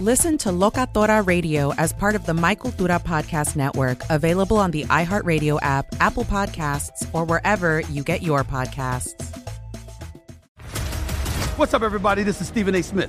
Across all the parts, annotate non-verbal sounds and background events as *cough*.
Listen to Locatora Radio as part of the My Cultura Podcast Network, available on the iHeartRadio app, Apple Podcasts, or wherever you get your podcasts. What's up, everybody? This is Stephen A. Smith,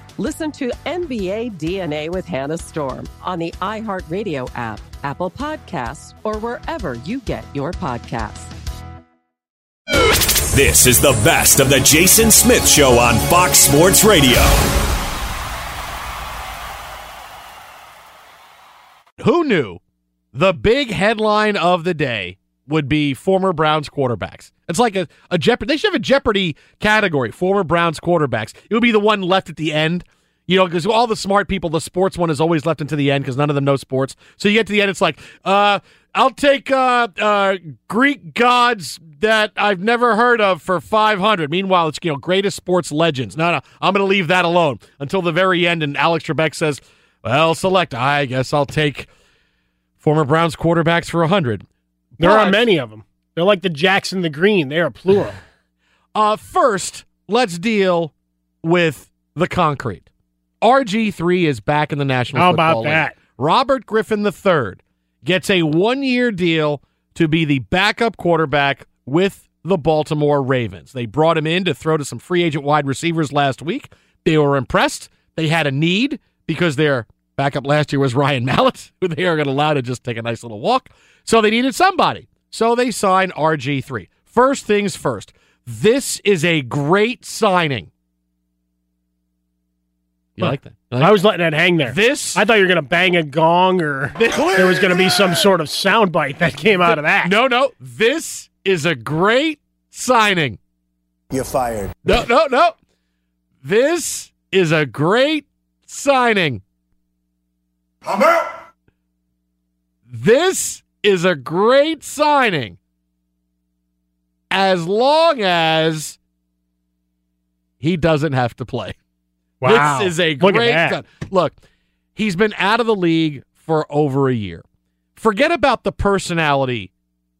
Listen to NBA DNA with Hannah Storm on the iHeartRadio app, Apple Podcasts, or wherever you get your podcasts. This is the best of the Jason Smith Show on Fox Sports Radio. Who knew the big headline of the day would be former Browns quarterbacks? It's like a, a Jeopardy. They should have a Jeopardy category, former Browns quarterbacks. It would be the one left at the end. You know, because all the smart people, the sports one is always left into the end because none of them know sports. So you get to the end, it's like, uh, I'll take uh, uh, Greek gods that I've never heard of for 500. Meanwhile, it's, you know, greatest sports legends. No, no, I'm going to leave that alone until the very end. And Alex Trebek says, well, select. I guess I'll take former Browns quarterbacks for 100. There are many of them. They're like the Jackson, the Green. They are plural. *laughs* Uh, first, let's deal with the concrete. RG3 is back in the National How Football about League. that? Robert Griffin III gets a one year deal to be the backup quarterback with the Baltimore Ravens. They brought him in to throw to some free agent wide receivers last week. They were impressed. They had a need because their backup last year was Ryan Mallett, *laughs* who they are going to allow to just take a nice little walk. So they needed somebody. So they signed RG3. First things first, this is a great signing. You like that? You like I was letting that hang there. This I thought you were going to bang a gong or *laughs* there was going to be some sort of sound bite that came out of that. No, no. This is a great signing. You're fired. No, no, no. This is a great signing. I'm out. This is a great signing. As long as he doesn't have to play. Wow. This is a Look great sign. Look, he's been out of the league for over a year. Forget about the personality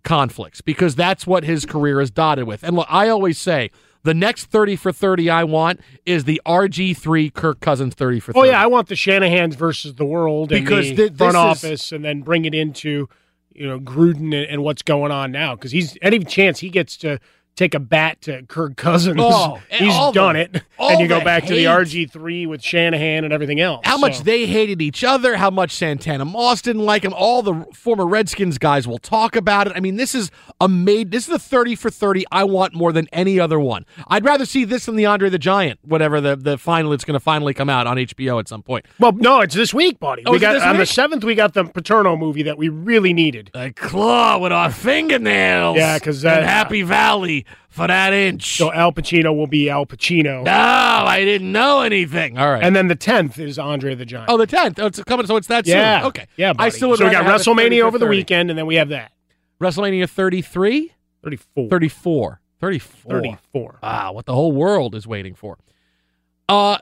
conflicts because that's what his career is dotted with. And look, I always say The next 30 for 30 I want is the RG3 Kirk Cousins 30 for 30. Oh yeah, I want the Shanahan's versus the world Because the this front is- office, and then bring it into you know Gruden and, and what's going on now because he's any chance he gets to take a bat to Kirk Cousins, Oh, *laughs* he's done the- it. And you go back to the. RG three with Shanahan and everything else. how much they hated each other, how much Santana Moss didn't like him. All the former Redskins guys will talk about it. I mean, this is a made. This is the thirty for thirty I want more than any other one. I'd rather see this than the Andre the Giant, whatever the the final. It's going to finally come out on HBO at some point. Well, no, it's this week, buddy. Oh, we got on the seventh. We got the Paterno movie that we really needed. A claw with our fingernails. Yeah, cuz that- Happy Valley for that inch. So Al Pacino will be Al Pacino. no, I didn't know anything. All right. And then the tenth is Andre the Giant. oh, the tenth. Oh, it's coming. So it's that yeah, soon. Okay. yeah. I still so we got rather have it 30 WrestleMania over the weekend, and then we have that WrestleMania 33, 34. 34, 34. 34. Wow, what the whole world is waiting for. Uh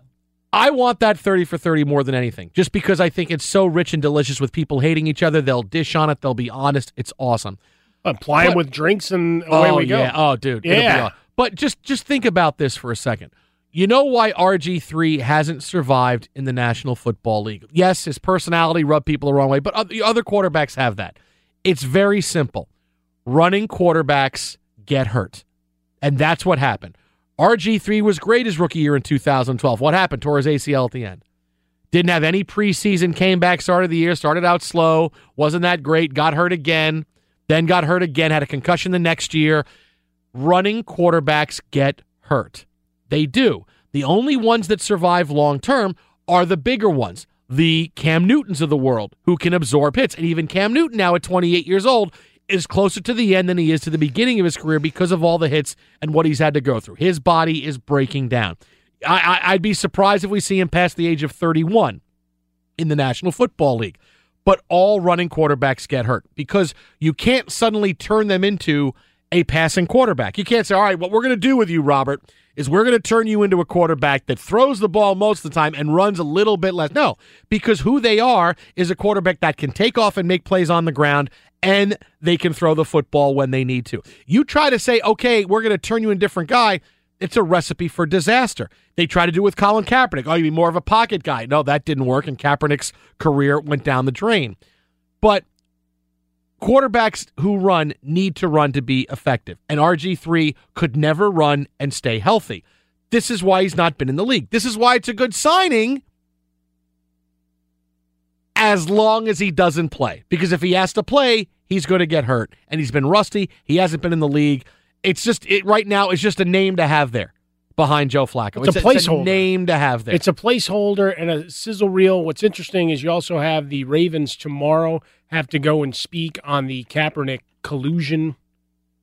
I want that 30 for 30 more than anything. Just because I think it's so rich and delicious with people hating each other. They'll dish on it. They'll be honest. It's awesome. Apply them with drinks, and away oh, we go. Yeah. Oh, dude. Yeah. But just just think about this for a second. You know why RG3 hasn't survived in the National Football League? Yes, his personality rubbed people the wrong way, but other, other quarterbacks have that. It's very simple. Running quarterbacks get hurt. And that's what happened. RG3 was great his rookie year in 2012. What happened? Tore his ACL at the end. Didn't have any preseason, came back, started the year, started out slow, wasn't that great, got hurt again, then got hurt again, had a concussion the next year. Running quarterbacks get hurt. They do. The only ones that survive long term are the bigger ones, the Cam Newtons of the world, who can absorb hits. And even Cam Newton, now at 28 years old, is closer to the end than he is to the beginning of his career because of all the hits and what he's had to go through. His body is breaking down. I, I, I'd be surprised if we see him past the age of 31 in the National Football League. But all running quarterbacks get hurt because you can't suddenly turn them into a passing quarterback. You can't say, all right, what we're going to do with you, Robert, is we're going to turn you into a quarterback that throws the ball most of the time and runs a little bit less. No, because who they are is a quarterback that can take off and make plays on the ground and they can throw the football when they need to. You try to say, okay, we're going to turn you a different guy. It's a recipe for disaster. They tried to do it with Colin Kaepernick. Oh, you'd be more of a pocket guy. No, that didn't work, and Kaepernick's career went down the drain. But quarterbacks who run need to run to be effective, and RG3 could never run and stay healthy. This is why he's not been in the league. This is why it's a good signing as long as he doesn't play. Because if he has to play, he's going to get hurt. And he's been rusty. He hasn't been in the league. It's just it right now it's just a name to have there behind Joe Flacco. It's a placeholder. name to have there. It's a placeholder and a sizzle reel. What's interesting is you also have the Ravens tomorrow have to go and speak on the Kaepernick collusion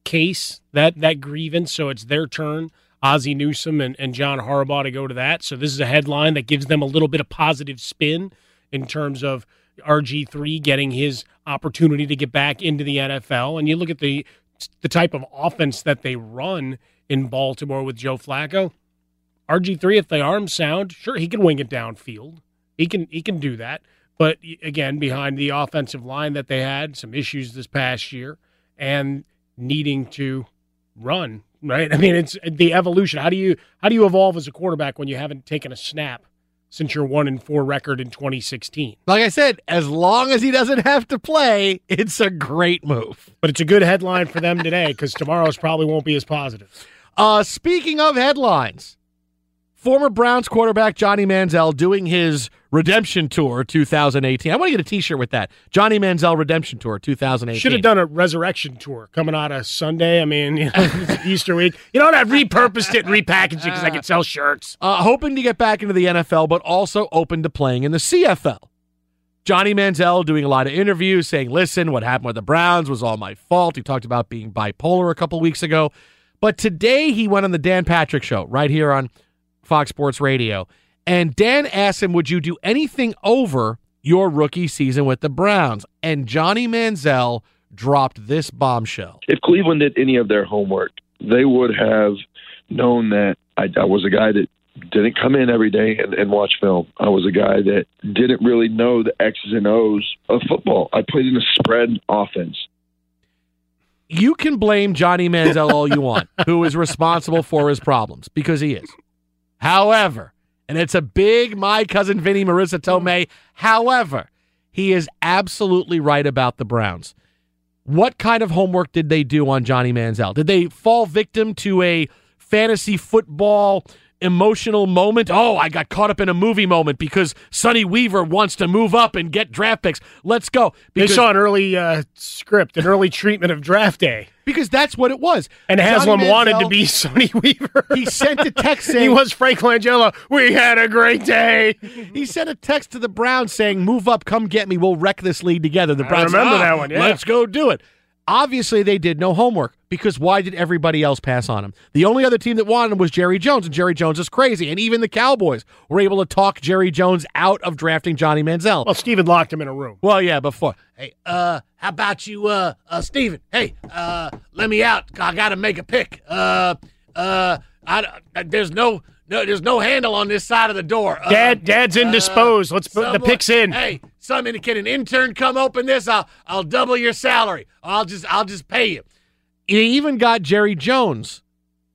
case, that that grievance. So it's their turn. Ozzie Newsome and, and John Harbaugh to go to that. So this is a headline that gives them a little bit of positive spin in terms of RG3 getting his opportunity to get back into the NFL. And you look at the the type of offense that they run in Baltimore with Joe Flacco. RG3, if the arm's sound, sure he can wing it downfield. He can he can do that. But again, behind the offensive line that they had, some issues this past year, and needing to run. Right? *laughs* I mean, it's the evolution. How do you how do you evolve as a quarterback when you haven't taken a snap since your one and four record in 2016? like I said, as long as he doesn't have to play, it's a great move. But it's a good headline for them today because tomorrow's probably won't be as positive. Uh, speaking of headlines, former Browns quarterback Johnny Manziel doing his redemption tour 2018. I want to get a T-shirt with that. Johnny Manziel redemption tour 2018. Should have done a resurrection tour coming out of Sunday. I mean, you know, *laughs* it's Easter week. You know what? I repurposed it and repackaged it because I could sell shirts. Uh, hoping to get back into the NFL, but also open to playing in the CFL. Johnny Manziel doing a lot of interviews saying, listen, what happened with the Browns was all my fault. He talked about being bipolar a couple weeks ago. But today he went on the Dan Patrick show right here on Fox Sports Radio. And Dan asked him, would you do anything over your rookie season with the Browns? And Johnny Manziel dropped this bombshell. if Cleveland did any of their homework, they would have known that I, I was a guy that didn't come in every day and, and watch film. I was a guy that didn't really know the X's and O's of football. I played in a spread offense. you can blame Johnny Manziel all you want, who is responsible for his problems, because he is. However, and it's a big my cousin Vinny Marissa Tomei. Mm. However, he is absolutely right about the Browns. What kind of homework did they do on Johnny Manziel? Did they fall victim to a fantasy football emotional moment? Oh, I got caught up in a movie moment because Sonny Weaver wants to move up and get draft picks. Let's go. Because, They saw an early uh, script, an early treatment of draft day. Because that's what it was. And Haslam wanted to be *laughs* Sonny Weaver. He sent a text saying he was Frank Langella. We had a great day. He sent a text to the Browns saying, "Move up, come get me. We'll wreck this league together." The I Browns, remember "Ah, that one, yeah. Let's go do it. Obviously, they did no homework because why did everybody else pass on him? The only other team that wanted him was Jerry Jones, and Jerry Jones is crazy. And even the Cowboys were able to talk Jerry Jones out of drafting Johnny Manziel. Well, Steven locked him in a room. Well, yeah, before. Hey, uh, how about you, uh, uh, Steven? Hey, uh, let me out. I gotta make a pick. Uh, uh, I, uh, there's no, no, there's no handle on this side of the door. Uh, Dad, Dad's indisposed. Let's put the picks in. Hey, some can an intern come open this? I'll, I'll double your salary. I'll just, I'll just pay you. They even got Jerry Jones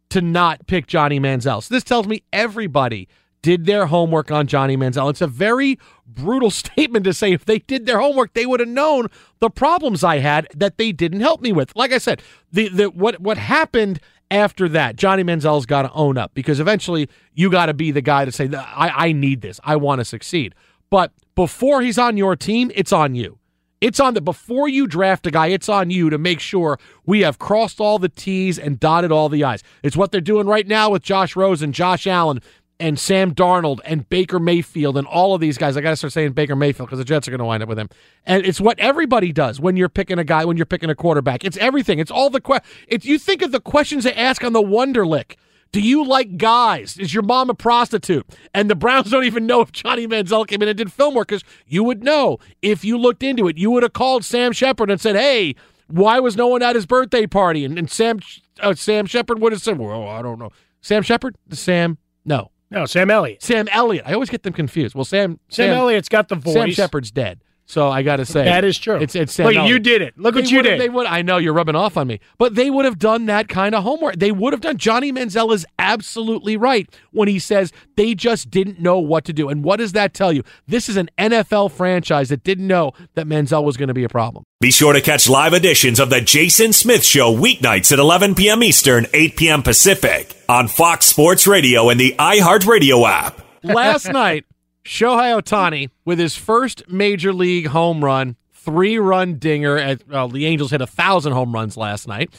to not pick Johnny Manziel. So this tells me everybody did their homework on Johnny Manziel. It's a very brutal *laughs* statement to say if they did their homework, they would have known the problems I had that they didn't help me with. Like I said, the, the what what happened after that, Johnny Manziel's got to own up because eventually you got to be the guy to say, I, I need this. I want to succeed. But before he's on your team, it's on you. It's on the before you draft a guy, it's on you to make sure we have crossed all the T's and dotted all the I's. It's what they're doing right now with Josh Rosen, Josh Allen, and Sam Darnold and Baker Mayfield and all of these guys. I got to start saying Baker Mayfield because the Jets are going to wind up with him. And it's what everybody does when you're picking a guy, when you're picking a quarterback. It's everything. It's all the que- If you think of the questions they ask on the Wonderlic. Do you like guys? Is your mom a prostitute? And the Browns don't even know if Johnny Manziel came in and did film work because you would know if you looked into it. You would have called Sam Shepard and said, "Hey, why was no one at his birthday party?" And, and Sam uh, Sam Shepard would have said, "Well, I don't know." Sam Shepard, Sam, no, No, Sam Elliott. Sam Elliott. I always get them confused. Well, Sam Sam, Elliott's got the voice. Sam Shepard's dead. So I got to say That is true. It's it's Sam Look, you did it. Look what you did. They would. I know you're rubbing off on me, but they would have done that kind of homework. They would have done. Johnny Manziel is absolutely right when he says they just didn't know what to do. And what does that tell you? This is an NFL franchise that didn't know that Manziel was going to be a problem. Be sure to catch live editions of The Jason Smith Show weeknights at 11 p.m. Eastern, 8 p.m. Pacific on Fox Sports Radio and the iHeartRadio app. Last *laughs* night, Shohei Ohtani with his first major league home run, three run dinger. At, well, the Angels hit a thousand home runs last night,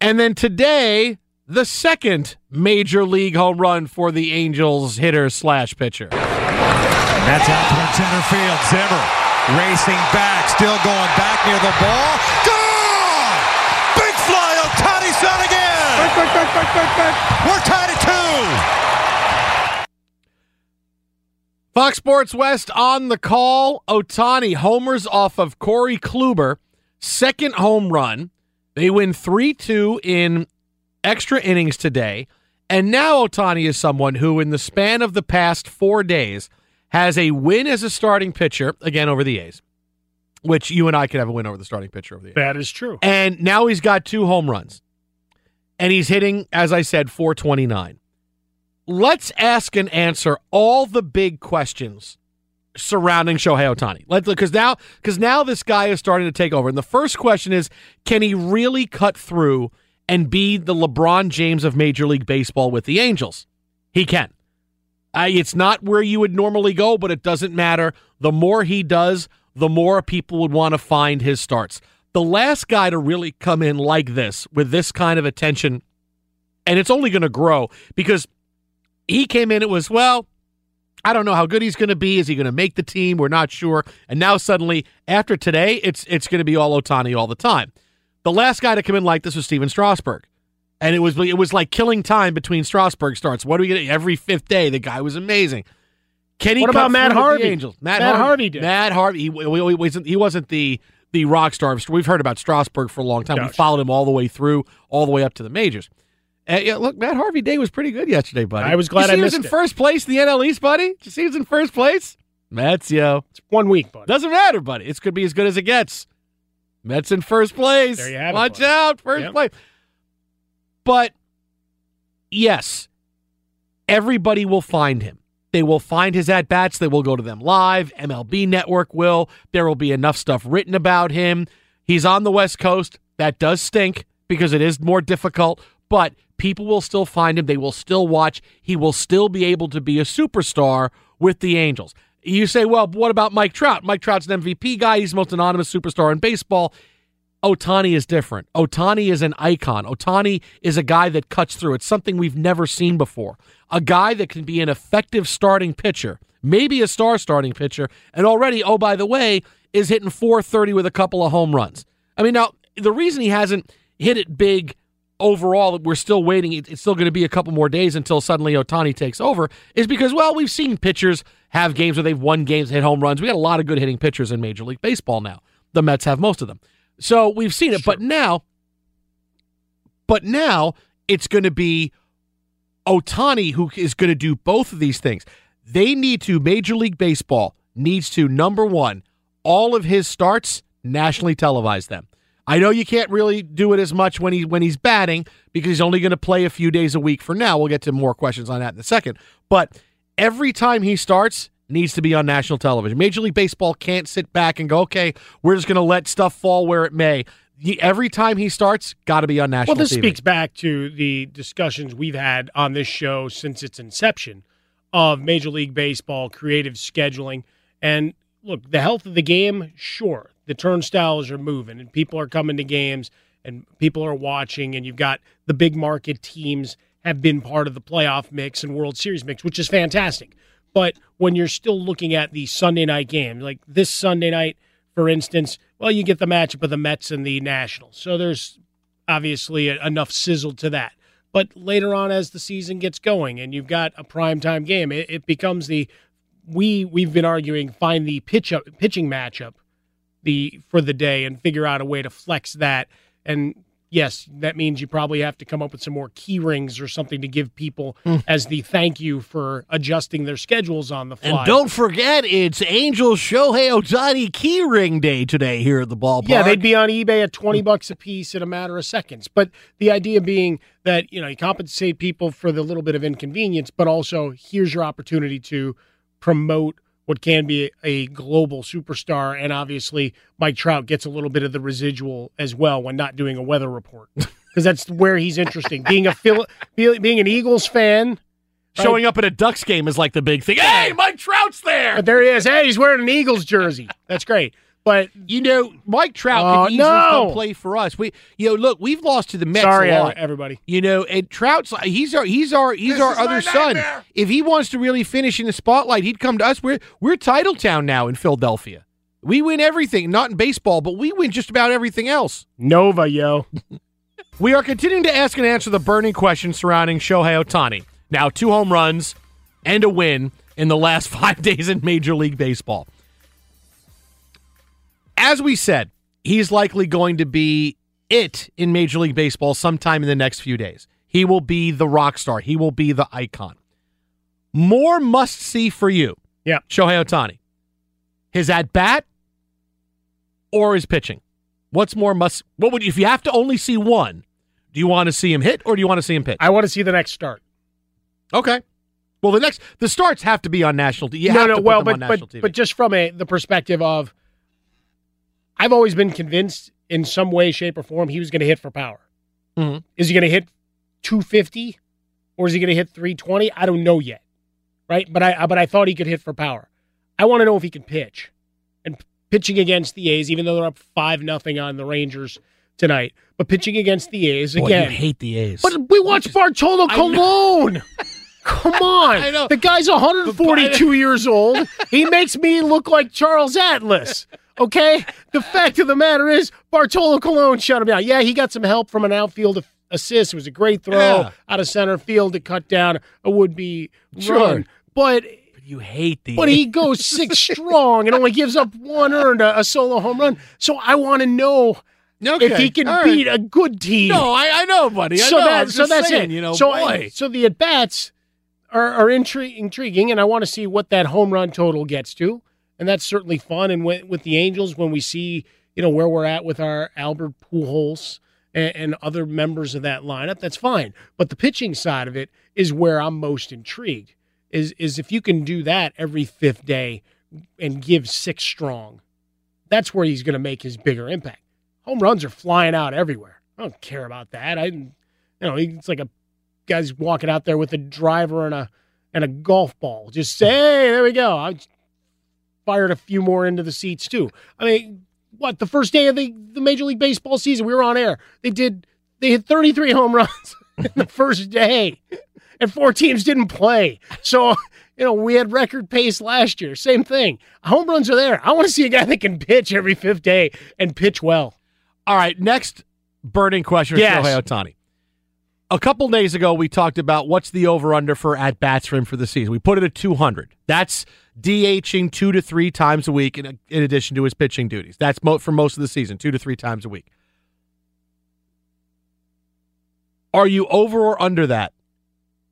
and then today the second major league home run for the Angels hitter slash pitcher. That's out towards center field. Zimmer racing back, still going back near the ball. Gone! Big fly, Ohtani's out again. We're tied at two. Fox Sports West on the call. Ohtani homers off of Corey Kluber, second home run. They win 3 2 in extra innings today. And now Ohtani is someone who, in the span of the past four days, has a win as a starting pitcher, again over the A's, which you and I could have a win over the starting pitcher over the A's. That is true. And now he's got two home runs. And he's hitting, as I said, 429. Let's ask and answer all the big questions surrounding Shohei Ohtani. Let's because now because now this guy is starting to take over. And the first question is, can he really cut through and be the LeBron James of Major League Baseball with the Angels? He can. Uh, it's not where you would normally go, but it doesn't matter. The more he does, the more people would want to find his starts. The last guy to really come in like this with this kind of attention, and it's only going to grow because he came in, it was, well, I don't know how good he's going to be. Is he going to make the team? We're not sure. And now suddenly, after today, it's it's going to be all Ohtani all the time. The last guy to come in like this was Stephen Strasburg. And it was it was like killing time between Strasburg starts. What do we get every fifth day? The guy was amazing. Can he What about Matt Harvey? Angels? Matt, Matt Harvey, Harvey did. Matt Harvey. He, he wasn't, he wasn't the the rock star. We've heard about Strasburg for a long time. We followed him all the way through, all the way up to the majors. Uh, yeah, look, Matt Harvey Day was pretty good yesterday, buddy. I was glad you see I he was in it. first place in the NL East, buddy. Did you see he was in first place? Mets, yo. It's one week, buddy. Doesn't matter, buddy. It's going to be as good as it gets. Mets in first place. There you have it, Watch boys. out, first Yep. place. But yes, everybody will find him. They will find his at bats. They will go to them live. MLB Network will. There will be enough stuff written about him. He's on the West Coast. That does stink because it is more difficult, but people will still find him. They will still watch. He will still be able to be a superstar with the Angels. You say, well, what about Mike Trout? Mike Trout's an MVP guy. He's the most anonymous superstar in baseball. Ohtani is different. Ohtani is an icon. Ohtani is a guy that cuts through. It's something we've never seen before. A guy that can be an effective starting pitcher, maybe a star starting pitcher, and already, oh, by the way, is hitting 430 with a couple of home runs. I mean, now, the reason he hasn't hit it big overall, we're still waiting. It's still going to be a couple more days until suddenly Ohtani takes over, is because, well, we've seen pitchers have games where they've won games, hit home runs. We got a lot of good hitting pitchers in Major League Baseball now. The Mets have most of them. So we've seen it. But now, but now it's going to be Ohtani who is going to do both of these things. They need to, Major League Baseball needs to, number one, all of his starts nationally televise them. I know you can't really do it as much when he when he's batting because he's only going to play a few days a week for now. We'll get to more questions on that in a second. But every time he starts needs to be on national television. Major League Baseball can't sit back and go, "Okay, we're just going to let stuff fall where it may." Every time he starts, got to be on national Well, this TV. speaks back to the discussions we've had on this show since its inception of Major League Baseball creative scheduling. And look, the health of the game, sure, the turnstiles are moving and people are coming to games and people are watching, and you've got the big market teams have been part of the playoff mix and World Series mix, which is fantastic. But when you're still looking at the Sunday night game, like this Sunday night, for instance, well, you get the matchup of the Mets and the Nationals. So there's obviously enough sizzle to that. But later on, as the season gets going and you've got a primetime game, it, it becomes the we we've been arguing find the pitch up, pitching matchup the for the day and figure out a way to flex that. And yes, that means you probably have to come up with some more key rings or something to give people hmm. as the thank you for adjusting their schedules on the fly. And don't forget, it's Angels Shohei Ohtani Keyring Day today here at the ballpark. Yeah, they'd be on eBay at 20 bucks a piece in a matter of seconds. But the idea being that, you know, you compensate people for the little bit of inconvenience, but also here's your opportunity to promote what can be a global superstar. And obviously, Mike Trout gets a little bit of the residual as well when not doing a weather report. *laughs* Because that's where he's interesting. Being a Phil- being an Eagles fan, Showing up at a Ducks game is like the big thing. Hey, Mike Trout's there. But there he is. Hey, he's wearing an Eagles jersey. That's great. But you know, Mike Trout Oh, can easily no. come play for us. We, you know, look, we've lost to the Mets Sorry, a lot. everybody. You know, and Trout's he's our he's our he's our other son. If he wants to really finish in the spotlight, he'd come to us. We're we're title town now in Philadelphia. We win everything, not in baseball, but we win just about everything else. Nova, yo. *laughs* We are continuing to ask and answer the burning questions surrounding Shohei Ohtani. Now, two home runs and a win in the last *laughs* five days in Major League Baseball. As we said, he's likely going to be it in Major League Baseball sometime in the next few days. He will be the rock star, he will be the icon. More must see for you. Yeah. Shohei Ohtani. His at bat or his pitching? What's more must what would if you have to only see one? Do you want to see him hit or do you want to see him pitch? I want to see the next start. Okay. Well, the next the starts have to be on national. You no, have no, to put well, them but but TV. but just from a the perspective of, I've always been convinced in some way, shape, or form he was going to hit for power. Mhm. Is he going to hit 250, or is he going to hit 320? I don't know yet, right? But I but I thought he could hit for power. I want to know if he can pitch, and pitching against the A's, even though they're up five nothing on the Rangers tonight, but pitching against the A's Boy, again. you hate the A's. But we watched Bartolo Colon. Come *laughs* on. I know. The guy's 142 years old. He makes me look like Charles Atlas. Okay? The fact of the matter is, Bartolo Colon shut him down. Yeah, he got some help from an outfield assist. It was a great throw Yeah. out of center field to cut down a would be Sure. run. But you hate the but he *laughs* goes six strong and only gives up one earned a, a solo home run. So I want to know Okay, if he can right. beat a good team. No, I, I know, buddy. I so know. that so that's saying, it. You know, so. I, so the at bats are, are intri- intriguing, and I want to see what that home run total gets to, and that's certainly fun. And with, with the Angels, when we see you know, where we're at with our Albert Pujols and, and other members of that lineup, that's fine. But the pitching side of it is where I'm most intrigued. Is is if you can do that every fifth day and give six strong, that's where he's going to make his bigger impact. Home runs are flying out everywhere. I don't care about that. I, you know, it's like a guy's walking out there with a driver and a and a golf ball. Just say, hey, there we go. I fired a few more into the seats too. I mean, what the first day of the, the Major League Baseball season, we were on air. They did they hit 33 home runs *laughs* in the first day, and four teams didn't play. So you know we had record pace last year. Same thing. Home runs are there. I want to see a guy that can pitch every fifth day and pitch well. All right, next burning question Yes. Shohei Ohtani. A couple days ago, we talked about what's the over under for at bats for him for the season. We put it at 200. That's DHing two to three times a week in, in addition to his pitching duties. That's mo- for most of the season, two to three times a week. Are you over or under that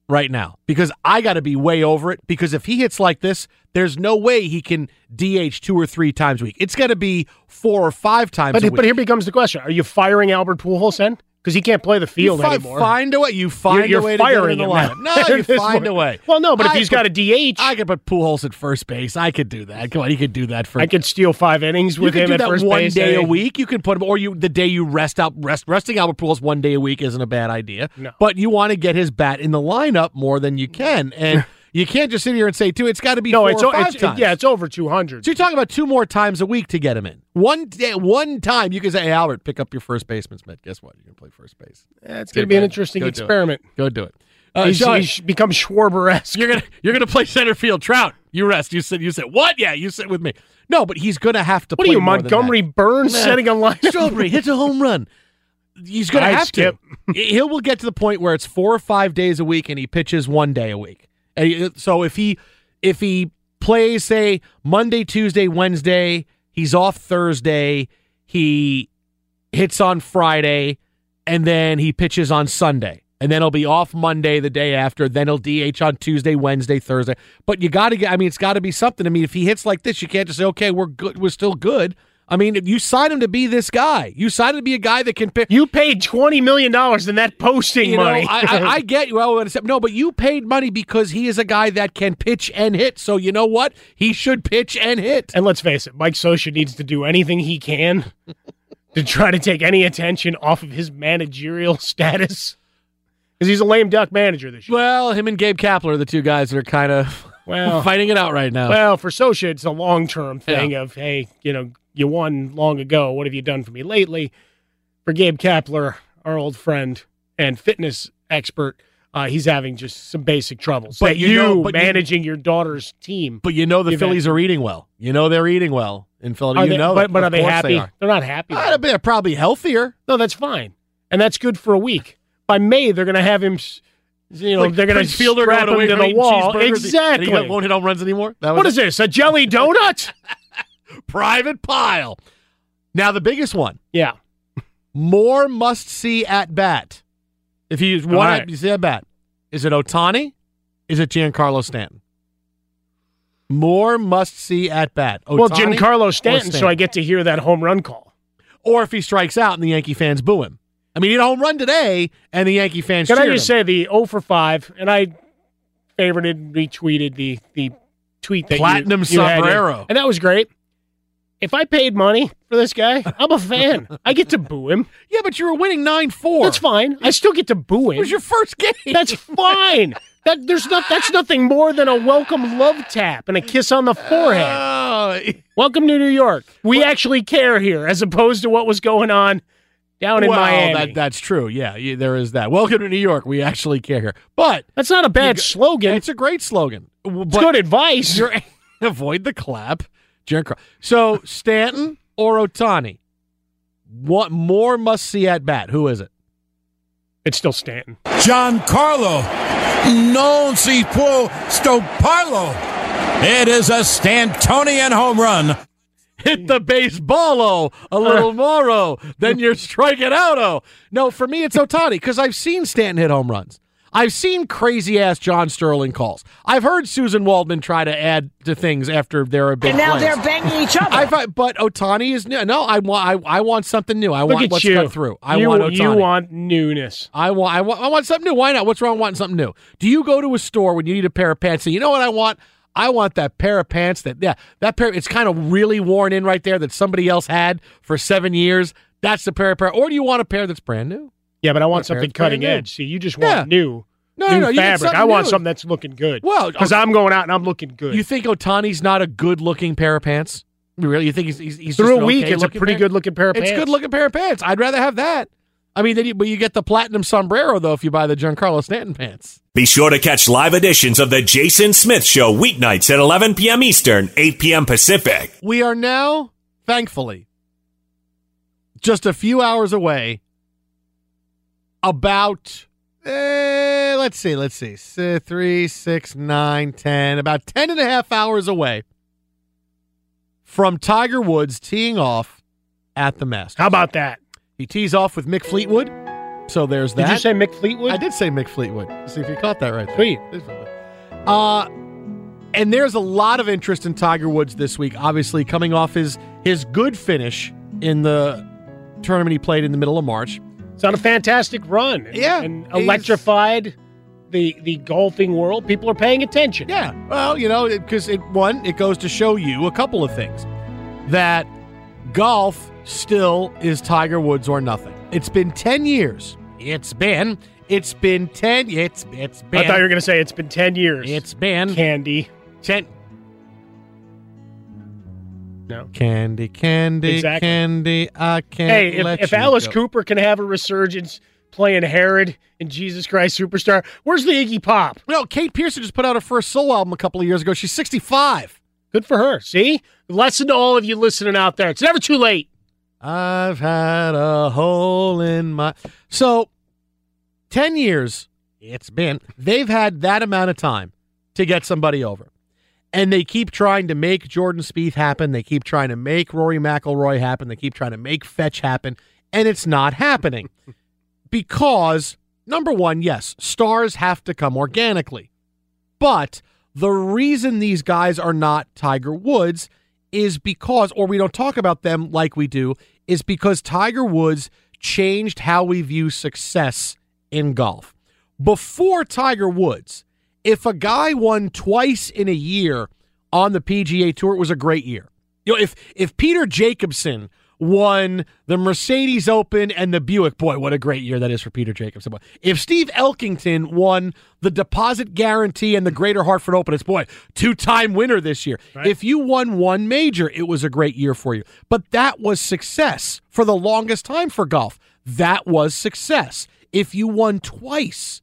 right now? Because I got to be way over it. Because if he hits like this, there's no way he can DH two or three times a week. It's got to be four or five times But, a week. but here becomes the question: Are you firing Albert Pujols then? Because he can't play the field you fi- anymore. Find a way. You find You're- a way you're to get firing in the him lineup. No, *laughs* you find a way. Well, no, but if I he's put- got a DH, I could put Pujols at first base. I could do that. Come on, you could do that for. I could steal five innings with could him do at that first one base. day a week. You can put him, or you the day you rest out. Rest resting Albert Pujols one day a week isn't a bad idea. No. but you want to get his bat in the lineup more than you can, and *laughs* you can't just sit here and say two. It's got to be No, four it's, or o- five it's times. yeah, it's over two hundred. So you're talking about two more times a week to get him in. One day, one time you can say, "Hey, Albert, pick up your first baseman, Smith. Guess what? You're gonna play first base. It's Good going to be an interesting Go do experiment. Go do it. Uh, he's, Sean, he's become Schwarber-esque. you're gonna you're gonna play center field. Trout, you rest. You sit. You sit. What? Yeah, you sit with me. No, but he's gonna have to. What are you, Montgomery. Burns, setting a lineup? Strawberry hits a home run. He's gonna right, have Skip. to. He will get to the point where it's four or five days a week, and he pitches one day a week. So if he if he plays say Monday, Tuesday, Wednesday, he's off Thursday. He hits on Friday, and then he pitches on Sunday. And then he'll be off Monday the day after. Then he'll DH on Tuesday, Wednesday, Thursday. But you got to get, I mean, it's got to be something. I mean, if he hits like this, you can't just say, okay, we're good. We're still good. I mean, you signed him to be this guy. You signed him to be a guy that can pick. You paid twenty million dollars in that posting You know, money. I, I, I get you. Well, except- no, but you paid money because he is a guy that can pitch and hit. So you know what? He should pitch and hit. and let's face it, Mike Scioscia needs to do anything he can to try to take any attention off of his managerial *laughs* status. Because he's a lame duck manager this year. Well, him and Gabe Kapler are the two guys that are kind of Well, fighting it out right now. Well, for Scioscia, it's a long term thing of, hey, you know, you won long ago. What have you done for me lately? For Gabe Kapler, our old friend and fitness expert, uh, he's having just some basic troubles. But you you, know- but you- managing your daughter's team. but you know the Phillies had- are eating well. You know they're eating well in Philadelphia. Are You know, but, but are they happy? are. They're not happy. Uh, they're probably healthier. No, that's fine, and that's good for a week. By May, they're going to have him. s- You know, Like they're going to Fielder going away to the wall. Exactly. And he won't hit home runs anymore. That What was is this? A jelly *laughs* donut? private pile. Now the biggest one. yeah. More must see at bat. If you use one right. you see at bat, is it Ohtani? Is it Giancarlo Stanton? More must see at bat. well, Giancarlo or Stanton, so I get to hear that home run call. Or if he strikes out and the Yankee fans boo him. I mean, he had a home run today, and the Yankee fans. Can I just him. say the 0 for 5, and I favorited, and retweeted the the tweet that you- Platinum you, in, sombrero. and that was great. If I paid money for this guy, I'm a fan. I get to boo him. *laughs* Yeah, but you were winning nine four. That's fine. I still get to boo him. It was your first game. That's fine. That there's not that's nothing more than a welcome love tap and a kiss on the forehead. Oh, welcome to New York. We actually care here, as opposed to what was going on down in well, Miami. that that's true. Yeah, yeah, there is that. Welcome to New York. We actually care here, but that's not a bad You go- slogan. it's a great slogan. But It's good advice. You're, *laughs* avoid the clap. Jaron So Stanton or Ohtani? What more must see at bat? Who is it? It's still Stanton. Giancarlo non si può stopparlo. It is a Stantonian home run. Hit the baseballo oh, a little *laughs* moro, oh, then you're striking out. Oh no, for me it's Ohtani because I've seen Stanton hit home runs. I've seen crazy ass John Sterling calls. I've heard Susan Waldman try to add to things after there have been. And now plays. they're banging each other. I've, but Ohtani is new. No, I want. I, I want something new. I Look want at what's you. cut through. I you, want Ohtani. You want newness. I want, I want. I want something new. Why not? What's wrong with wanting something new? Do you go to a store when you need a pair of pants? Say, you know what I want? I want that pair of pants that yeah, that pair. It's kind of really worn in right there that somebody else had for seven years. That's the pair of pair. Or do you want a pair that's brand new? Yeah, but I want something cutting edge. See, you just want Yeah. new. No, new no, no, fabric. I want new. something that's looking good. Well, because okay. I'm going out and I'm looking good. You think Ohtani's not a good looking pair of pants? Really? You think he's he's, he's Through just a week, okay it's a pretty pair? good looking pair of pants. It's a good looking pair of pants. I'd rather have that. I mean, then you, but you get the platinum sombrero though if you buy the Giancarlo Stanton pants. Be sure to catch live editions of The Jason Smith Show weeknights at 11 p.m. Eastern, 8 p.m. Pacific. We are now, thankfully, just a few hours away. About, eh, let's see, let's see, S- three, six, nine, ten, about ten and a half hours away from Tiger Woods teeing off at the Masters. How about that? He tees off with Mick Fleetwood. So there's that. Did you say Mick Fleetwood? I did say Mick Fleetwood. See if you caught that right there. Sweet. Uh, and there's a lot of interest in Tiger Woods this week. Obviously, coming off his his good finish in the tournament he played in the middle of March. It's on a fantastic run. Yeah, and electrified the the golfing world. People are paying attention. Yeah, well, you know, because it, one, it goes to show you a couple of things that golf still is Tiger Woods or nothing. It's been ten years. It's been. It's been ten. It's it's been. I thought you were going to say it's been ten years. It's been candy. ten. No. Candy, candy, Exactly. candy. I can't. Hey, if, let if you Alice go. Cooper can have a resurgence playing Herod in Jesus Christ Superstar, where's the Iggy Pop? No, Kate Pierson just put out her first solo album a couple of years ago. She's 65. Good for her. See? Lesson to all of you listening out there. It's never too late. I've had a hole in my. So, 10 years it's been. They've had that amount of time to get somebody over. And they keep trying to make Jordan Spieth happen. They keep trying to make Rory McIlroy happen. They keep trying to make Fetch happen. And it's not happening. because, number one, yes, stars have to come organically. But the reason these guys are not Tiger Woods is because, or we don't talk about them like we do, is because Tiger Woods changed how we view success in golf. Before Tiger Woods, if a guy won twice in a year on the PGA Tour, it was a great year. You know, if if Peter Jacobsen won the Mercedes Open and the Buick, boy, what a great year that is for Peter Jacobsen. If Steve Elkington won the Deposit Guarantee and the Greater Hartford Open, it's boy, two-time winner this year. If you won one major, it was a great year for you. But that was success for the longest time for golf. That was success. If you won twice,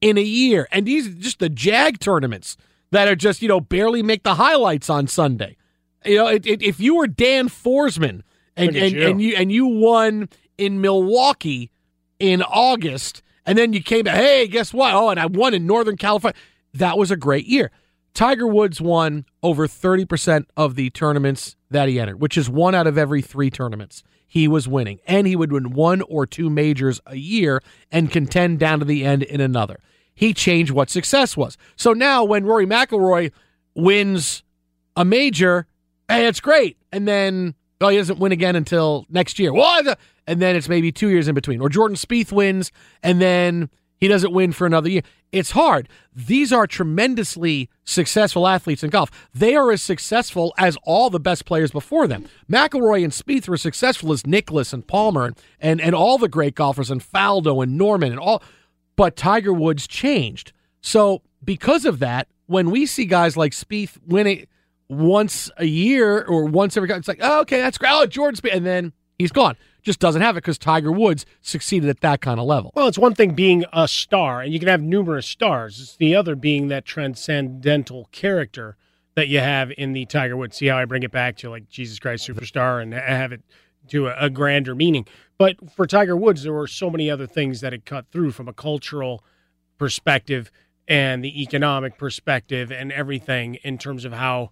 in a year. And these are just the Jag tournaments that are just, you know, barely make the highlights on Sunday. You know, it, it, if you were Dan Forsman and, and, you. and you and you won in Milwaukee in August, and then you came back, hey, guess what? Oh, and I won in Northern California. That was a great year. Tiger Woods won over 30% of the tournaments that he entered, which is one out of every three tournaments he was winning. And he would win one or two majors a year and contend down to the end in another. He changed what success was. So now when Rory McIlroy wins a major, hey, it's great. And then, oh, he doesn't win again until next year. What? And then it's maybe two years in between. Or Jordan Spieth wins, and then he doesn't win for another year. It's hard. These are tremendously successful athletes in golf. They are as successful as all the best players before them. McIlroy and Spieth were successful as Nicklaus and Palmer and, and, and all the great golfers and Faldo and Norman and all. But Tiger Woods changed. So because of that, when we see guys like Spieth winning once a year or once every, it's like, oh, okay, that's great. Oh, Jordan Spieth, and then he's gone. Just doesn't have it because Tiger Woods succeeded at that kind of level. Well, it's one thing being a star, and you can have numerous stars. It's the other being that transcendental character that you have in the Tiger Woods. See how I bring it back to like Jesus Christ Superstar and have it to a, a grander meaning. But for Tiger Woods, there were so many other things that had cut through from a cultural perspective and the economic perspective and everything in terms of how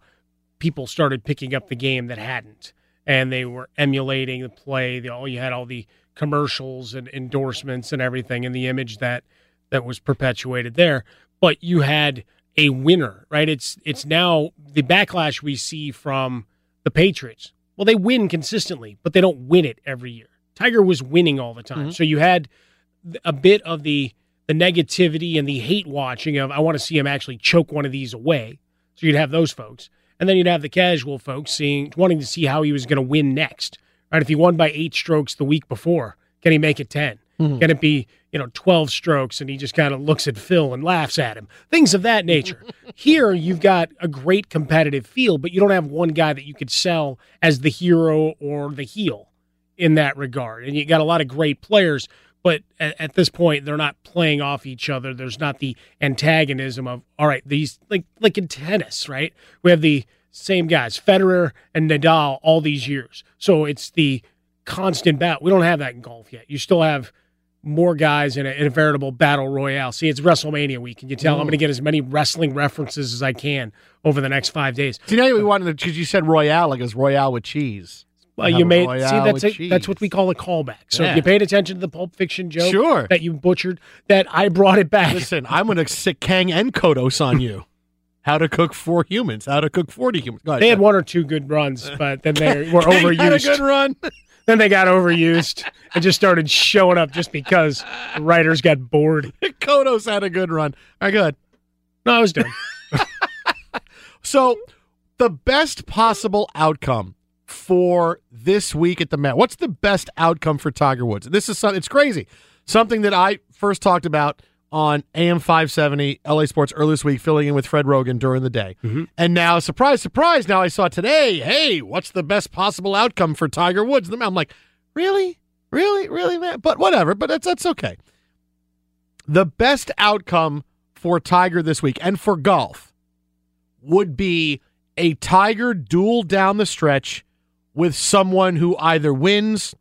people started picking up the game that hadn't and they were emulating the play the, all you had all the commercials and endorsements and everything and the image that that was perpetuated there. But you had a winner, right? It's it's now the backlash we see from the Patriots. Well, they win consistently, but they don't win it every year. Tiger was winning all the time. Mm-hmm. So you had a bit of the the negativity and the hate watching of I want to see him actually choke one of these away. So you'd have those folks. And then you'd have the casual folks seeing wanting to see how he was going to win next. Right? If he won by 8 strokes the week before, can he make it 10? Mhm. Can it be, you know, 12 strokes and he just kind of looks at Phil and laughs at him? Things of that nature. *laughs* Here you've got a great competitive field, but you don't have one guy that you could sell as the hero or the heel in that regard. And you got a lot of great players, but at, at this point they're not playing off each other. There's not the antagonism of all right, these like like in tennis, right? We have the same guys, Federer and Nadal, all these years. So it's the constant battle. We don't have that in golf yet. You still have more guys in a, in a veritable battle royale. See, it's WrestleMania week, and you tell I'm Mm. going to get as many wrestling references as I can over the next five days. Now we wanted because you said Royale, like it's Royale with cheese. Well, you a made see that's it, that's what we call a callback. So Yeah. if you paid attention to the Pulp Fiction joke, Sure. that you butchered, that I brought it back. Listen, I'm going to sic Kang and Kodos on you. *laughs* How to cook for humans? How to cook forty humans? Ahead, They had one or two good runs, but then they *laughs* were overused. had a good run. *laughs* then they got overused and just started showing up just because writers got bored. Kodos had a good run. All right, good. No, I was done. So, the best possible outcome for this week at the Met. What's the best outcome for Tiger Woods? This is something. It's crazy. Something that I first talked about on AM 570 LA Sports earlier this week, filling in with Fred Roggin during the day. Mm-hmm. And now, surprise, surprise! Now I saw today. Hey, what's the best possible outcome for Tiger Woods? I'm like, really, really, really, man. But whatever. But that's that's okay. The best outcome for Tiger this week and for golf would be a Tiger duel down the stretch with someone who either wins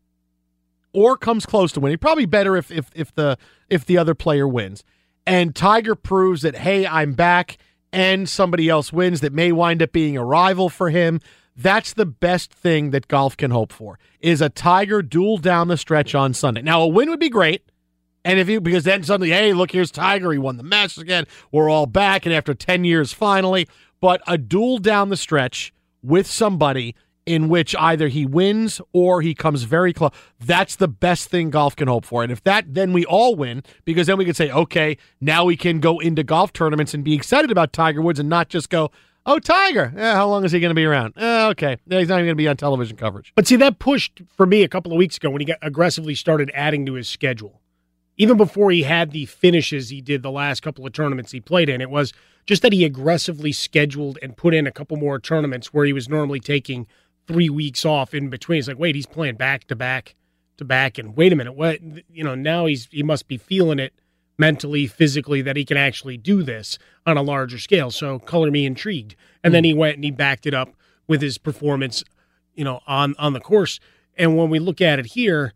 or comes close to winning. Probably better if if if the if the other player wins. And Tiger proves that hey, I'm back and somebody else wins that may wind up being a rival for him. That's the best thing that golf can hope for. Is a Tiger duel down the stretch on Sunday. Now a win would be great. And if you because then suddenly, hey, look, here's Tiger. He won the Masters again. We're all back, and after ten years, finally. But a duel down the stretch with somebody in which either he wins or he comes very close. That's the best thing golf can hope for. And if that, then we all win because then we can say, okay, now we can go into golf tournaments and be excited about Tiger Woods and not just go, oh, Tiger. Eh, how long is he going to be around? Eh, okay, he's not even going to be on television coverage. But see, that pushed for me a couple of weeks ago when he got aggressively started adding to his schedule. Even before he had the finishes he did the last couple of tournaments he played in, it was just that he aggressively scheduled and put in a couple more tournaments where he was normally taking three weeks off in between. It's like, wait, he's playing back to back to back, and wait a minute, what? You know, now he's he must be feeling it mentally, physically that he can actually do this on a larger scale. So color me intrigued. And then hmm. he went and he backed it up with his performance, you know, on on the course. And when we look at it here,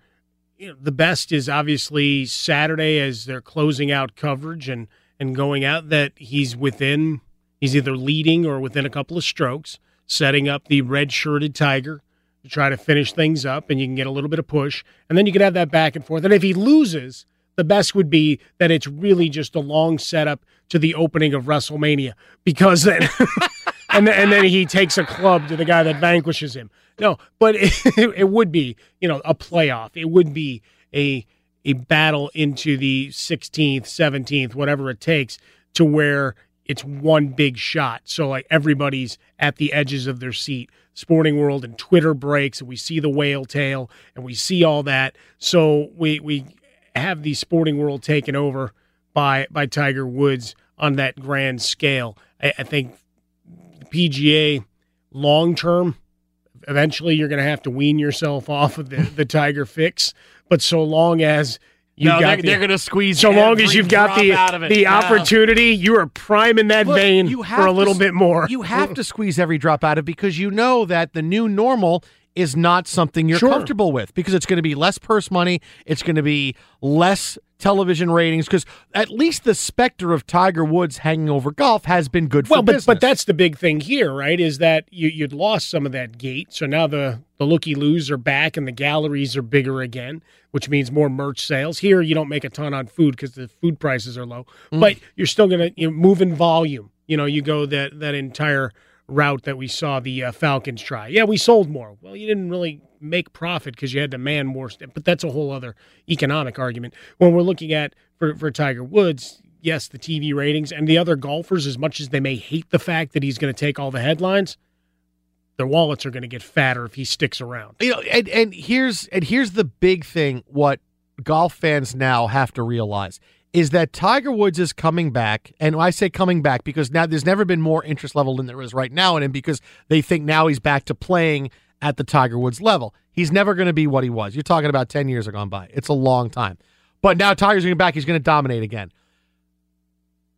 you know, the best is obviously Saturday as they're closing out coverage and and going out that he's within he's either leading or within a couple of strokes, setting up the red shirted tiger to try to finish things up and you can get a little bit of push. And then you can have that back and forth. And if he loses, the best would be that it's really just a long setup to the opening of WrestleMania because then *laughs* and then, and then he takes a club to the guy that vanquishes him. No, but it, *laughs* it would be you know a playoff. It would be a a battle into the 16th, 17th, whatever it takes to where it's one big shot. So like everybody's at the edges of their seat. Sporting World and Twitter breaks, and we see the whale tail, and we see all that. So we we have the Sporting World taken over by by Tiger Woods on that grand scale. I, I think PGA long term, eventually you're going to have to wean yourself *laughs* off of the, the Tiger fix. But so long as you No, got they're- the- they're gonna squeeze So long as you've got the out of it. the No. opportunity, you are priming that Look, vein for a little s- bit more. You have to squeeze every drop out of it because you know that the new normal is not something you're Sure. comfortable with because it's going to be less purse money. It's going to be less television ratings because at least the specter of Tiger Woods hanging over golf has been good for well, but business. but that's the big thing here, right? Is that you you'd lost some of that gate, so now the the looky loos are back and the galleries are bigger again, which means more merch sales. Here, you don't make a ton on food because the food prices are low, Mm. but you're still gonna you know, move in volume. You know, you go that that entire route that we saw the uh, Falcons try. Yeah, we sold more. Well, you didn't really make profit because you had to man more, but that's a whole other economic argument. When we're looking at for for Tiger Woods, yes, the TV ratings and the other golfers, as much as they may hate the fact that he's going to take all the headlines, their wallets are going to get fatter if he sticks around. you know, and, and here's and here's the big thing. What golf fans now have to realize is that Tiger Woods is coming back, and I say coming back because now there's never been more interest level than there is right now in him because they think now he's back to playing at the Tiger Woods level. He's never going to be what he was. You're talking about ten years have gone by. It's a long time, but now Tiger's going back. He's going to dominate again.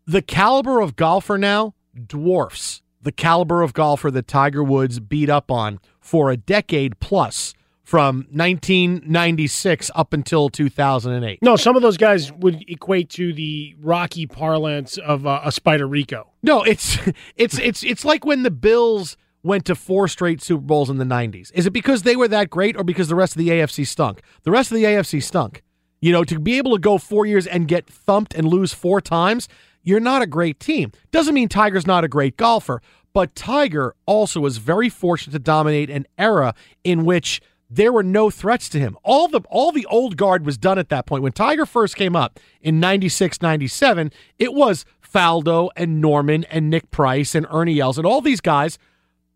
The caliber of golfer now dwarfs the caliber of golfer that Tiger Woods beat up on for a decade plus from 1996 up until 2008. No, some of those guys would equate to the Rocky parlance of uh, a Spider Rico. No, it's *laughs* it's it's it's like when the Bills went to four straight Super Bowls in the 90s. Is it because they were that great or because the rest of the AFC stunk? The rest of the AFC stunk. You know, to be able to go 4 years and get thumped and lose 4 times, you're not a great team. Doesn't mean Tiger's not a great golfer, but Tiger also was very fortunate to dominate an era in which there were no threats to him. All the all the old guard was done at that point. When Tiger first came up in 96, 97, it was Faldo and Norman and Nick Price and Ernie Els and all these guys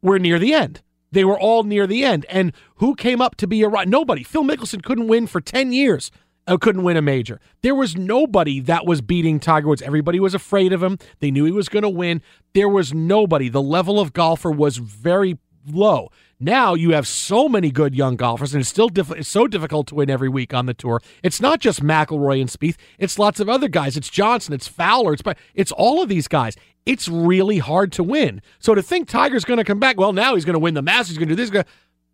were near the end. They were all near the end. And who came up to be a right? Nobody. Phil Mickelson couldn't win for 10 years. Uh, couldn't win a major. There was nobody that was beating Tiger Woods. Everybody was afraid of him. They knew he was going to win. There was nobody. The level of golfer was very low. Now you have so many good young golfers, and it's still diff- it's so difficult to win every week on the tour. It's not just McIlroy and Spieth; it's lots of other guys. It's Johnson, it's Fowler, it's it's all of these guys. It's really hard to win. So to think Tiger's going to come back, well, now he's going to win the Masters. He's going to do this. gonna-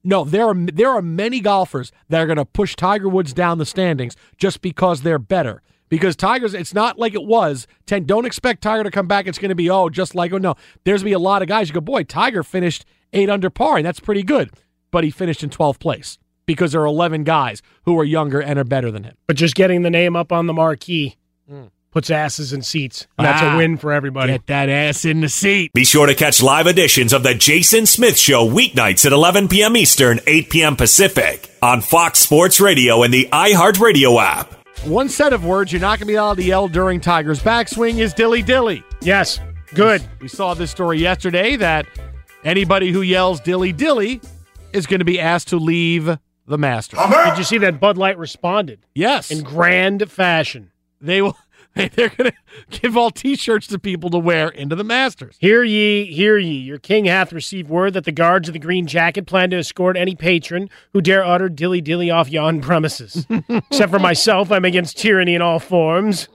no, there are there are many golfers that are going to push Tiger Woods down the standings just because they're better. Because Tigers, it's not like it was. Ten, don't expect Tiger to come back. It's going to be oh, just like oh no. There's going to be a lot of guys. You go, boy, Tiger finished eight under par, and that's pretty good. But he finished in 12th place because there are 11 guys who are younger and are better than him. But just getting the name up on the marquee puts asses in seats. And that's Ah, a win for everybody. Get that ass in the seat. Be sure to catch live editions of The Jason Smith Show weeknights at 11 p.m. Eastern, 8 p.m. Pacific on Fox Sports Radio and the iHeartRadio app. One set of words you're not going to be able to yell during Tiger's backswing is dilly dilly. Yes, good. We saw this story yesterday that anybody who yells dilly dilly is going to be asked to leave the Masters. Uh-huh. Did you see that Bud Light responded? Yes. In grand fashion. They will. *laughs* They're going to give all T-shirts to people to wear into the Masters. Hear ye, hear ye. Your king hath received word that the guards of the green jacket plan to escort any patron who dare utter dilly dilly off yon premises. *laughs* Except for myself, I'm against tyranny in all forms.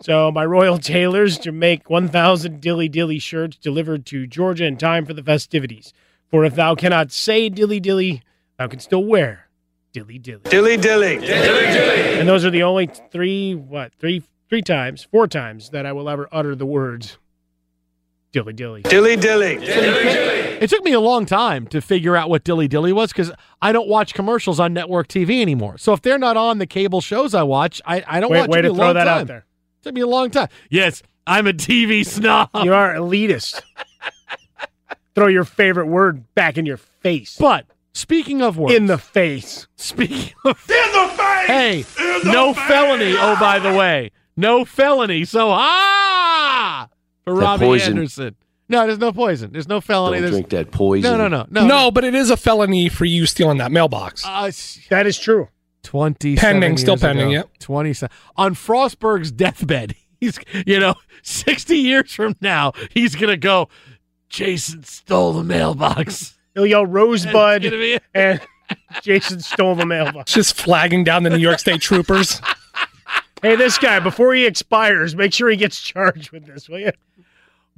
So my royal tailors to make 1,000 dilly dilly shirts delivered to Georgia in time for the festivities. For if thou cannot say dilly dilly, thou can still wear dilly dilly. Dilly dilly. And those are the only three, what, three, three times, four times that I will ever utter the words dilly dilly. Dilly dilly. It took me a long time to figure out what dilly dilly was because I don't watch commercials on network TV anymore. So if they're not on the cable shows I watch, I, I don't Way, watch way to throw long that time. out there. Took me a long time. Yes, I'm a TV snob. You are elitist. Throw your favorite word back in your face. But speaking of words, In the face. Speaking of in the face, hey, no felony. Oh, by the way, no felony. So ah, for That Robbie poison. Anderson. No, there's no poison. There's no felony. Don't There's, drink that poison. No, no, no, no. No, but it is a felony for you stealing that mailbox. Uh, That is true. Twenty Pending, still pending, yep. Twenty on Frostberg's deathbed. *laughs* He's you know sixty years from now he's gonna go. Jason stole the mailbox. He'll yell Rosebud That's gonna be and Jason stole the mailbox. Just flagging down the New York State troopers. *laughs* Hey, this guy, before he expires, make sure he gets charged with this, will you?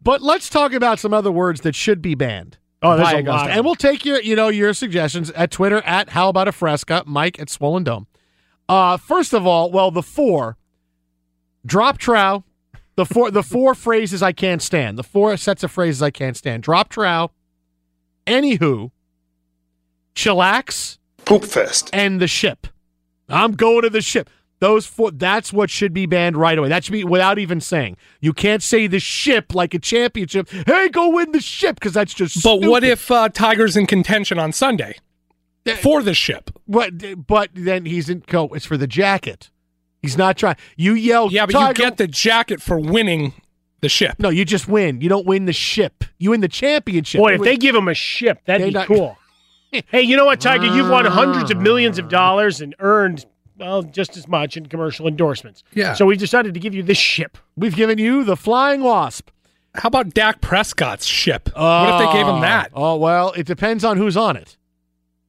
But let's talk about some other words that should be banned Oh, there's by a Augusta. lot. And we'll take your, you know, your suggestions at Twitter at How About a Fresca, Mike at Swollen Dome. Uh, first of all, well, the four drop trow, the four the four *laughs* phrases I can't stand, the four sets of phrases I can't stand. Drop trow, anywho, chillax, Poop fest. and the ship. I'm going to the ship. Those four that's what should be banned right away. That should be without even saying. You can't say the ship like a championship. Hey, go win the ship because that's just But what if uh, Tiger's in contention on Sunday for the ship? But but then he's in. Go. It's for the jacket. He's not trying. You yell. Yeah, but Tiger- you get the jacket for winning the ship. No, you just win. You don't win the ship. You win the championship. Boy, You if win- they give him a ship, that'd They be not- cool. *laughs* hey, you know what, Tiger? You've won hundreds of millions of dollars and earned well just as much in commercial endorsements. Yeah. So we decided to give you this ship. we've given you the flying wasp. How about Dak Prescott's ship? what if they gave him that? Oh well, it depends on who's on it.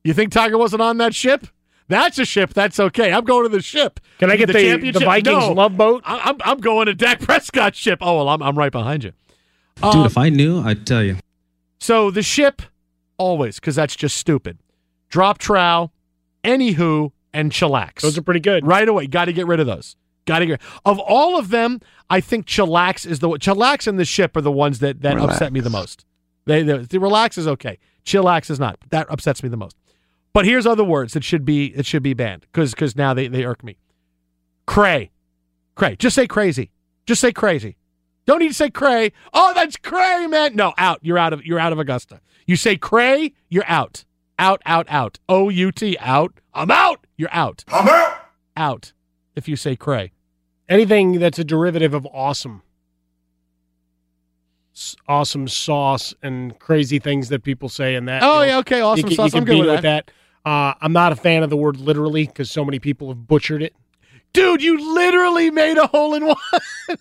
You think Tiger wasn't on that ship? That's a ship. That's okay. I'm going to the ship. Can I get the, the, championship? Vikings No. love boat? I- I'm I'm going to Dak Prescott's ship. Oh well, I'm I'm right behind you. Dude, Um, if I knew, I'd tell you. So the ship, always, because that's just stupid. Drop trow, anywho, and chillax. Those are pretty good. right away. Got to get rid of those. Got to get of all of them. I think chillax is the chillax and the ship are the ones that that upset me the most. They, they the relax is okay. Chillax is not. That upsets me the most. But here's other words that should be it should be banned because because now they they irk me. Cray, cray. Just say crazy. Just say crazy. Don't need to say cray. Oh, that's cray, man. No, out. You're out of you're out of Augusta. You say cray, you're out. Out, out, out. O U T out. I'm out. You're out. I'm out. Out. If you say cray. Anything that's a derivative of awesome. S- Awesome sauce and crazy things that people say in that. Oh you know, yeah, okay, you awesome you sauce. can I'm good beat with it that. Uh, I'm not a fan of the word literally because so many people have butchered it. Dude, you literally made a hole in one. *laughs*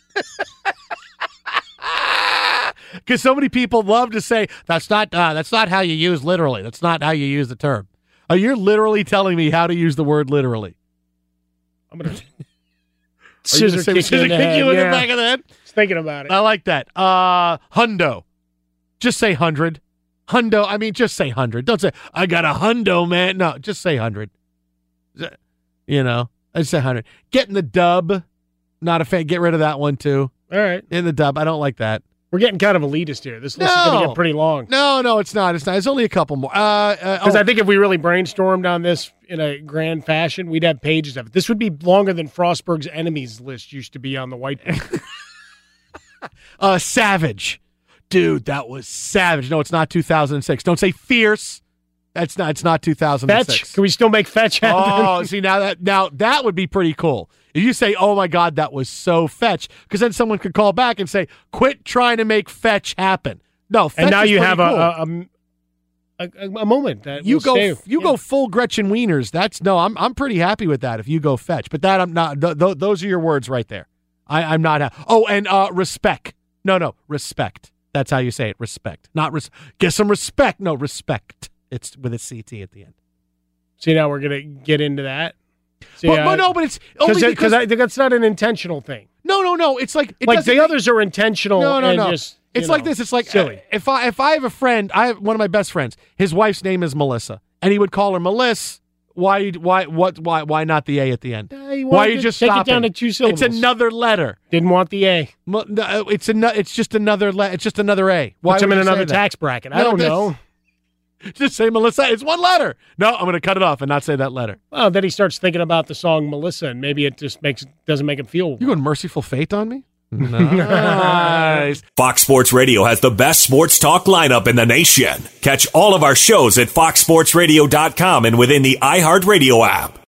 Because so many people love to say that's not uh, that's not how you use literally. That's not how you use the term. Uh, you're literally telling me how to use the word literally. I'm gonna *laughs* Are you scissor gonna kick, scissor you in the kick you in the back of the head? Just thinking about it. I like that. Uh, hundo. Just say hundred. Hundo. I mean, just say hundred. Don't say I got a hundo, man. No, just say hundred. You know, I just say hundred. Getting the dub. Not a fan. Get rid of that one too. All right, In the dub. I don't like that. We're getting kind of elitist here. This list is going to get pretty long. No, no, it's not. It's not. It's only a couple more. Uh, uh, Because oh, I think if we really brainstormed on this in a grand fashion, we'd have pages of it. This would be longer than Frostberg's enemies list used to be on the whiteboard. *laughs* uh, savage, dude, that was savage. No, it's not 2006. Don't say fierce. That's not. It's not 2006. fetch? Can we still make fetch happen? Oh, see now that now that would be pretty cool. If you say, "Oh my God, that was so fetch," because then someone could call back and say, "Quit trying to make fetch happen." No, fetch and now you have cool. a, a, a, a moment that you go stay. you go full Gretchen Wieners. That's no, I'm I'm pretty happy with that. If you go fetch, but that I'm not. Th- th- those are your words right there. I, I'm not. Ha- oh, and uh, respect. No, no, respect. That's how you say it. Respect, not res- get some respect. No, respect. It's with a CT at the end. See, now we're gonna get into that. See, but, uh, but no, but it's only because because I think that's not an intentional thing. no, no, no. It's like it like the make- others are intentional. No, no, no. Just, it's like this. It's like silly. uh, if I if I have a friend, I have one of my best friends. His wife's name is Melissa, and he would call her Melissa. Why? Why? What? Why? Why not the A at the end? Uh, Why are you just take it down to two syllables. It's another letter. Didn't want the A. Uh, It's an, It's just another. Le- it's just another A. Why Puts him in another tax bracket. I No, don't know. *laughs* Just say Melissa. It's one letter. No, I'm going to cut it off and not say that letter. Well, then he starts thinking about the song Melissa, and maybe it just makes doesn't make him feel. You going Mercyful Fate on me? *laughs* Nice. Fox Sports Radio has the best sports talk lineup in the nation. Catch all of our shows at foxsportsradio.com and within the iHeartRadio app.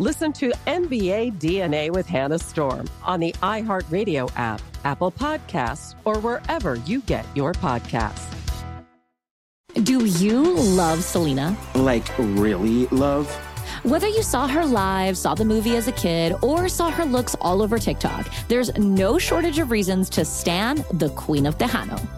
Listen to NBA DNA with Hannah Storm on the iHeartRadio app, Apple Podcasts, or wherever you get your podcasts. Do you love Selena? Like, really love? Whether you saw her live, saw the movie as a kid, or saw her looks all over TikTok, there's no shortage of reasons to stan the Queen of Tejano.